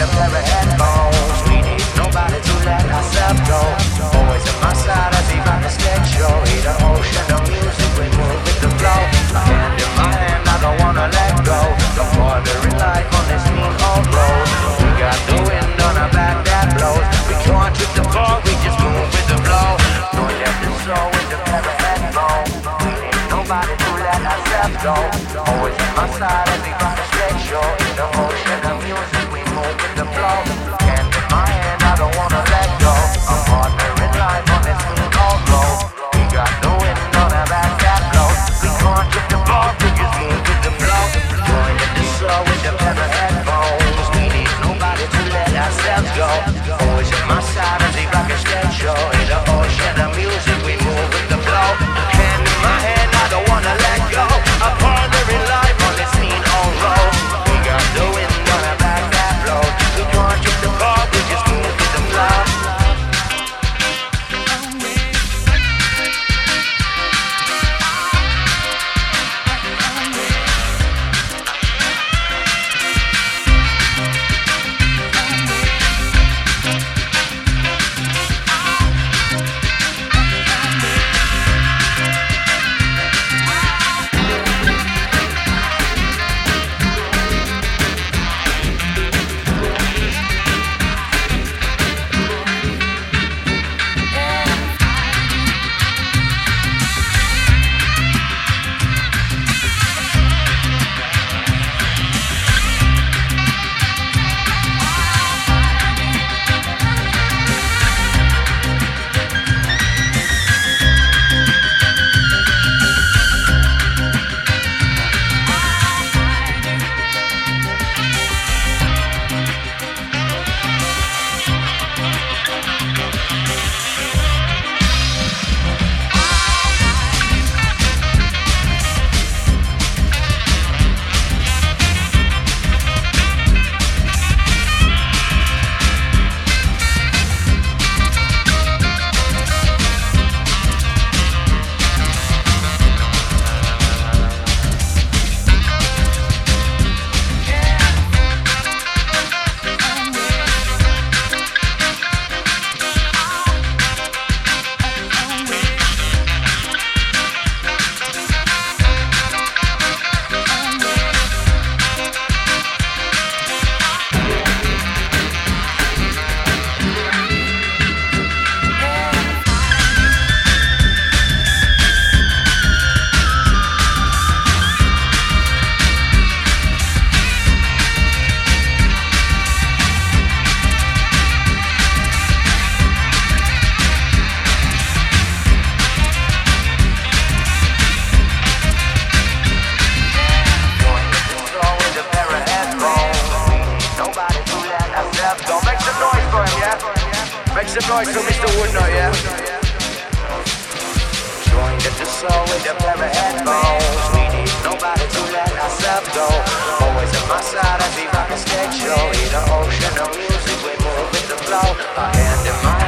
Never, never, had. We pair of nobody to let myself go. Always at my side, I be rocking sketch show. Either ocean or music, we move with the flow. My hand in my